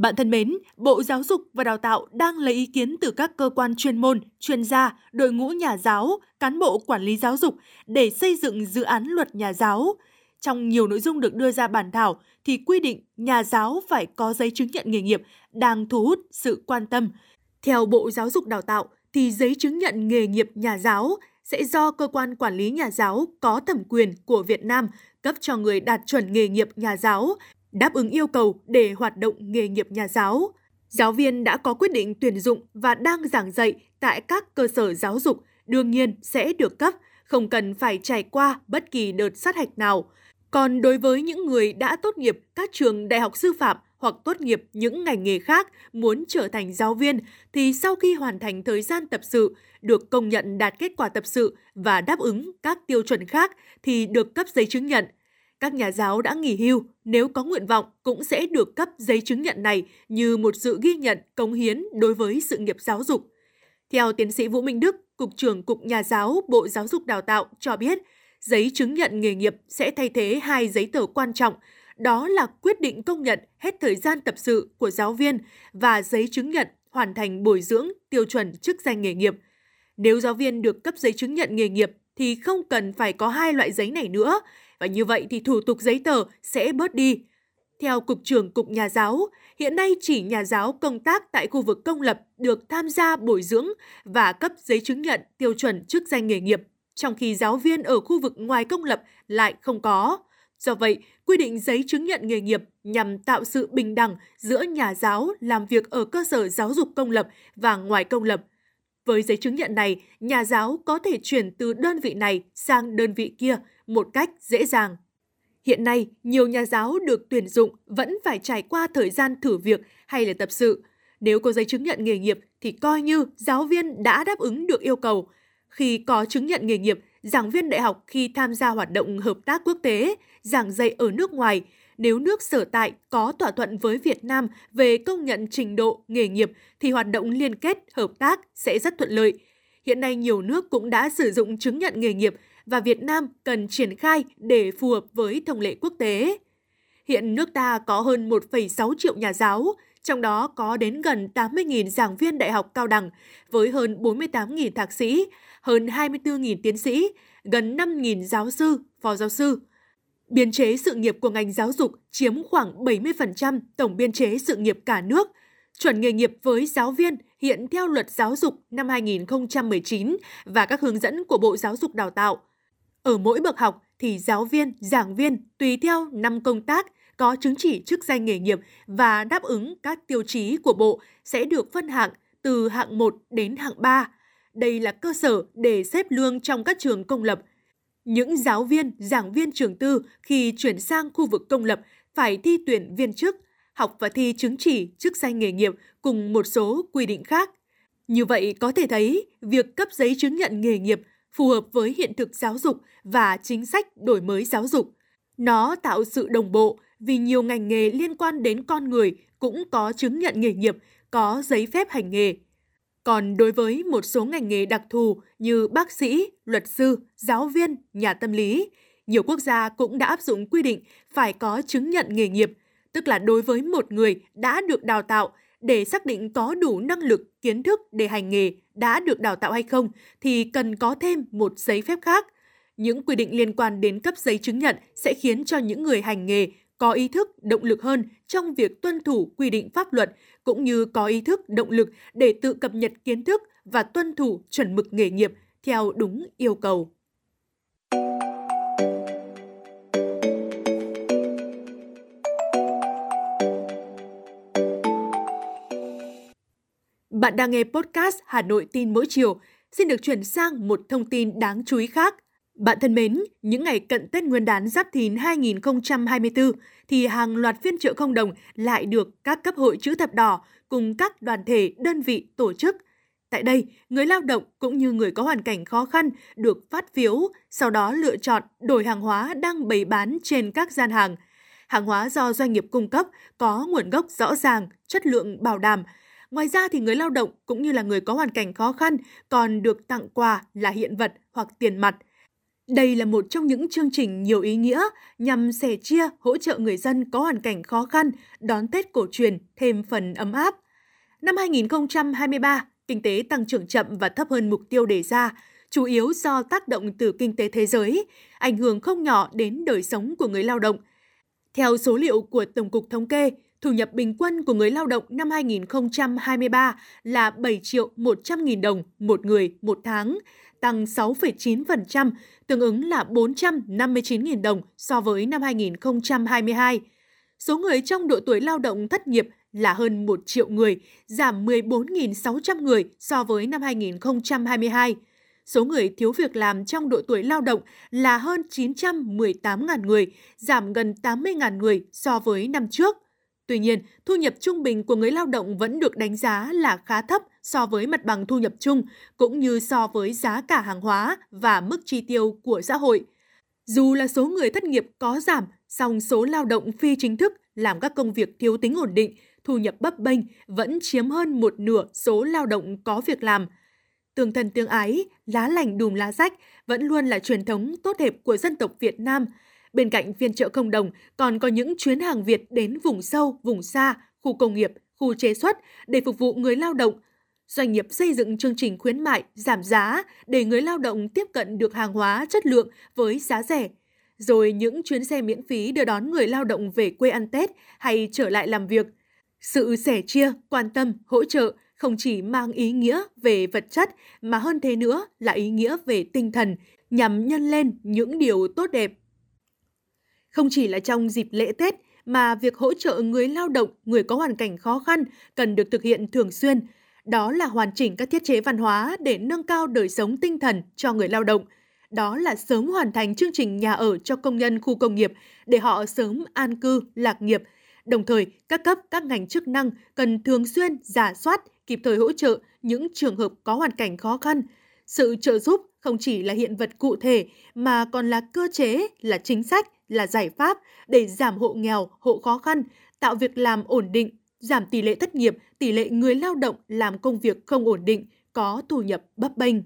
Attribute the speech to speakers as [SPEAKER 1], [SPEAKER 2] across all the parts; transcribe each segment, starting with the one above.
[SPEAKER 1] Bạn thân mến, Bộ Giáo dục và Đào tạo đang lấy ý kiến từ các cơ quan chuyên môn, chuyên gia, đội ngũ nhà giáo, cán bộ quản lý giáo dục để xây dựng dự án luật nhà giáo. Trong nhiều nội dung được đưa ra bản thảo thì quy định nhà giáo phải có giấy chứng nhận nghề nghiệp đang thu hút sự quan tâm. Theo Bộ Giáo dục Đào tạo thì giấy chứng nhận nghề nghiệp nhà giáo sẽ do cơ quan quản lý nhà giáo có thẩm quyền của Việt Nam cấp cho người đạt chuẩn nghề nghiệp nhà giáo đáp ứng yêu cầu để hoạt động nghề nghiệp nhà giáo. Giáo viên đã có quyết định tuyển dụng và đang giảng dạy tại các cơ sở giáo dục đương nhiên sẽ được cấp, không cần phải trải qua bất kỳ đợt sát hạch nào. Còn đối với những người đã tốt nghiệp các trường đại học sư phạm hoặc tốt nghiệp những ngành nghề khác muốn trở thành giáo viên thì sau khi hoàn thành thời gian tập sự, được công nhận đạt kết quả tập sự và đáp ứng các tiêu chuẩn khác thì được cấp giấy chứng nhận – các nhà giáo đã nghỉ hưu, nếu có nguyện vọng cũng sẽ được cấp giấy chứng nhận này như một sự ghi nhận cống hiến đối với sự nghiệp giáo dục. Theo tiến sĩ Vũ Minh Đức, Cục trưởng Cục Nhà giáo Bộ Giáo dục Đào tạo cho biết, giấy chứng nhận nghề nghiệp sẽ thay thế hai giấy tờ quan trọng, đó là quyết định công nhận hết thời gian tập sự của giáo viên và giấy chứng nhận hoàn thành bồi dưỡng tiêu chuẩn chức danh nghề nghiệp. Nếu giáo viên được cấp giấy chứng nhận nghề nghiệp thì không cần phải có hai loại giấy này nữa, và như vậy thì thủ tục giấy tờ sẽ bớt đi. Theo Cục trưởng Cục Nhà giáo, hiện nay chỉ nhà giáo công tác tại khu vực công lập được tham gia bồi dưỡng và cấp giấy chứng nhận tiêu chuẩn chức danh nghề nghiệp, trong khi giáo viên ở khu vực ngoài công lập lại không có. Do vậy, quy định giấy chứng nhận nghề nghiệp nhằm tạo sự bình đẳng giữa nhà giáo làm việc ở cơ sở giáo dục công lập và ngoài công lập. Với giấy chứng nhận này, nhà giáo có thể chuyển từ đơn vị này sang đơn vị kia một cách dễ dàng. Hiện nay, nhiều nhà giáo được tuyển dụng vẫn phải trải qua thời gian thử việc hay là tập sự. Nếu có giấy chứng nhận nghề nghiệp thì coi như giáo viên đã đáp ứng được yêu cầu. Khi có chứng nhận nghề nghiệp, giảng viên đại học khi tham gia hoạt động hợp tác quốc tế, giảng dạy ở nước ngoài, nếu nước sở tại có thỏa thuận với Việt Nam về công nhận trình độ nghề nghiệp thì hoạt động liên kết hợp tác sẽ rất thuận lợi. Hiện nay nhiều nước cũng đã sử dụng chứng nhận nghề nghiệp và Việt Nam cần triển khai để phù hợp với thông lệ quốc tế. Hiện nước ta có hơn 1,6 triệu nhà giáo, trong đó có đến gần 80.000 giảng viên đại học cao đẳng, với hơn 48.000 thạc sĩ, hơn 24.000 tiến sĩ, gần 5.000 giáo sư, phó giáo sư. Biên chế sự nghiệp của ngành giáo dục chiếm khoảng 70% tổng biên chế sự nghiệp cả nước. Chuẩn nghề nghiệp với giáo viên hiện theo luật giáo dục năm 2019 và các hướng dẫn của Bộ Giáo dục Đào tạo – ở mỗi bậc học thì giáo viên, giảng viên tùy theo năm công tác có chứng chỉ chức danh nghề nghiệp và đáp ứng các tiêu chí của Bộ sẽ được phân hạng từ hạng 1 đến hạng 3. Đây là cơ sở để xếp lương trong các trường công lập. Những giáo viên, giảng viên trường tư khi chuyển sang khu vực công lập phải thi tuyển viên chức, học và thi chứng chỉ chức danh nghề nghiệp cùng một số quy định khác. Như vậy có thể thấy, việc cấp giấy chứng nhận nghề nghiệp phù hợp với hiện thực giáo dục và chính sách đổi mới giáo dục. Nó tạo sự đồng bộ vì nhiều ngành nghề liên quan đến con người cũng có chứng nhận nghề nghiệp, có giấy phép hành nghề. Còn đối với một số ngành nghề đặc thù như bác sĩ, luật sư, giáo viên, nhà tâm lý, nhiều quốc gia cũng đã áp dụng quy định phải có chứng nhận nghề nghiệp, tức là đối với một người đã được đào tạo để xác định có đủ năng lực, kiến thức để hành nghề đã được đào tạo hay không thì cần có thêm một giấy phép khác. Những quy định liên quan đến cấp giấy chứng nhận sẽ khiến cho những người hành nghề có ý thức, động lực hơn trong việc tuân thủ quy định pháp luật cũng như có ý thức, động lực để tự cập nhật kiến thức và tuân thủ chuẩn mực nghề nghiệp theo đúng yêu cầu. Bạn đang nghe podcast Hà Nội tin mỗi chiều. Xin được chuyển sang một thông tin đáng chú ý khác. Bạn thân mến, những ngày cận Tết Nguyên đán Giáp Thìn 2024 thì hàng loạt phiên chợ không đồng lại được các cấp hội chữ thập đỏ cùng các đoàn thể, đơn vị tổ chức. Tại đây, người lao động cũng như người có hoàn cảnh khó khăn được phát phiếu, sau đó lựa chọn đổi hàng hóa đang bày bán trên các gian hàng. Hàng hóa do doanh nghiệp cung cấp có nguồn gốc rõ ràng, chất lượng bảo đảm. Ngoài ra thì người lao động cũng như là người có hoàn cảnh khó khăn còn được tặng quà là hiện vật hoặc tiền mặt. Đây là một trong những chương trình nhiều ý nghĩa nhằm sẻ chia hỗ trợ người dân có hoàn cảnh khó khăn đón Tết cổ truyền thêm phần ấm áp. Năm 2023, kinh tế tăng trưởng chậm và thấp hơn mục tiêu đề ra, chủ yếu do tác động từ kinh tế thế giới, ảnh hưởng không nhỏ đến đời sống của người lao động. Theo số liệu của Tổng cục Thống kê, thu nhập bình quân của người lao động năm 2023 là 7 triệu 100 nghìn đồng một người một tháng, tăng 6,9%, tương ứng là 459.000 đồng so với năm 2022. Số người trong độ tuổi lao động thất nghiệp là hơn 1 triệu người, giảm 14.600 người so với năm 2022. Số người thiếu việc làm trong độ tuổi lao động là hơn 918.000 người, giảm gần 80.000 người so với năm trước. Tuy nhiên, thu nhập trung bình của người lao động vẫn được đánh giá là khá thấp so với mặt bằng thu nhập chung, cũng như so với giá cả hàng hóa và mức chi tiêu của xã hội. Dù là số người thất nghiệp có giảm, song số lao động phi chính thức làm các công việc thiếu tính ổn định, thu nhập bấp bênh vẫn chiếm hơn một nửa số lao động có việc làm. Tương thân tương ái, lá lành đùm lá rách vẫn luôn là truyền thống tốt đẹp của dân tộc Việt Nam. Bên cạnh phiên chợ không đồng còn có những chuyến hàng Việt đến vùng sâu, vùng xa, khu công nghiệp, khu chế xuất để phục vụ người lao động. Doanh nghiệp xây dựng chương trình khuyến mại, giảm giá để người lao động tiếp cận được hàng hóa chất lượng với giá rẻ. Rồi những chuyến xe miễn phí đưa đón người lao động về quê ăn Tết hay trở lại làm việc – sự sẻ chia, quan tâm, hỗ trợ không chỉ mang ý nghĩa về vật chất mà hơn thế nữa là ý nghĩa về tinh thần nhằm nhân lên những điều tốt đẹp. Không chỉ là trong dịp lễ Tết mà việc hỗ trợ người lao động, người có hoàn cảnh khó khăn cần được thực hiện thường xuyên. Đó là hoàn chỉnh các thiết chế văn hóa để nâng cao đời sống tinh thần cho người lao động. Đó là sớm hoàn thành chương trình nhà ở cho công nhân khu công nghiệp để họ sớm an cư, lạc nghiệp – Đồng thời, các cấp, các ngành chức năng cần thường xuyên giả soát, kịp thời hỗ trợ những trường hợp có hoàn cảnh khó khăn. Sự trợ giúp không chỉ là hiện vật cụ thể mà còn là cơ chế, là chính sách, là giải pháp để giảm hộ nghèo, hộ khó khăn, tạo việc làm ổn định, giảm tỷ lệ thất nghiệp, tỷ lệ người lao động làm công việc không ổn định, có thu nhập bấp bênh.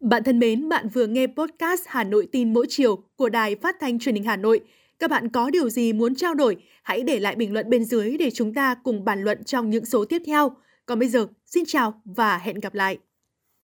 [SPEAKER 1] Bạn thân mến, bạn vừa nghe podcast Hà Nội tin mỗi chiều của Đài Phát thanh Truyền hình Hà Nội. Các bạn có điều gì muốn trao đổi, hãy để lại bình luận bên dưới để chúng ta cùng bàn luận trong những số tiếp theo. Còn bây giờ, xin chào và hẹn gặp lại.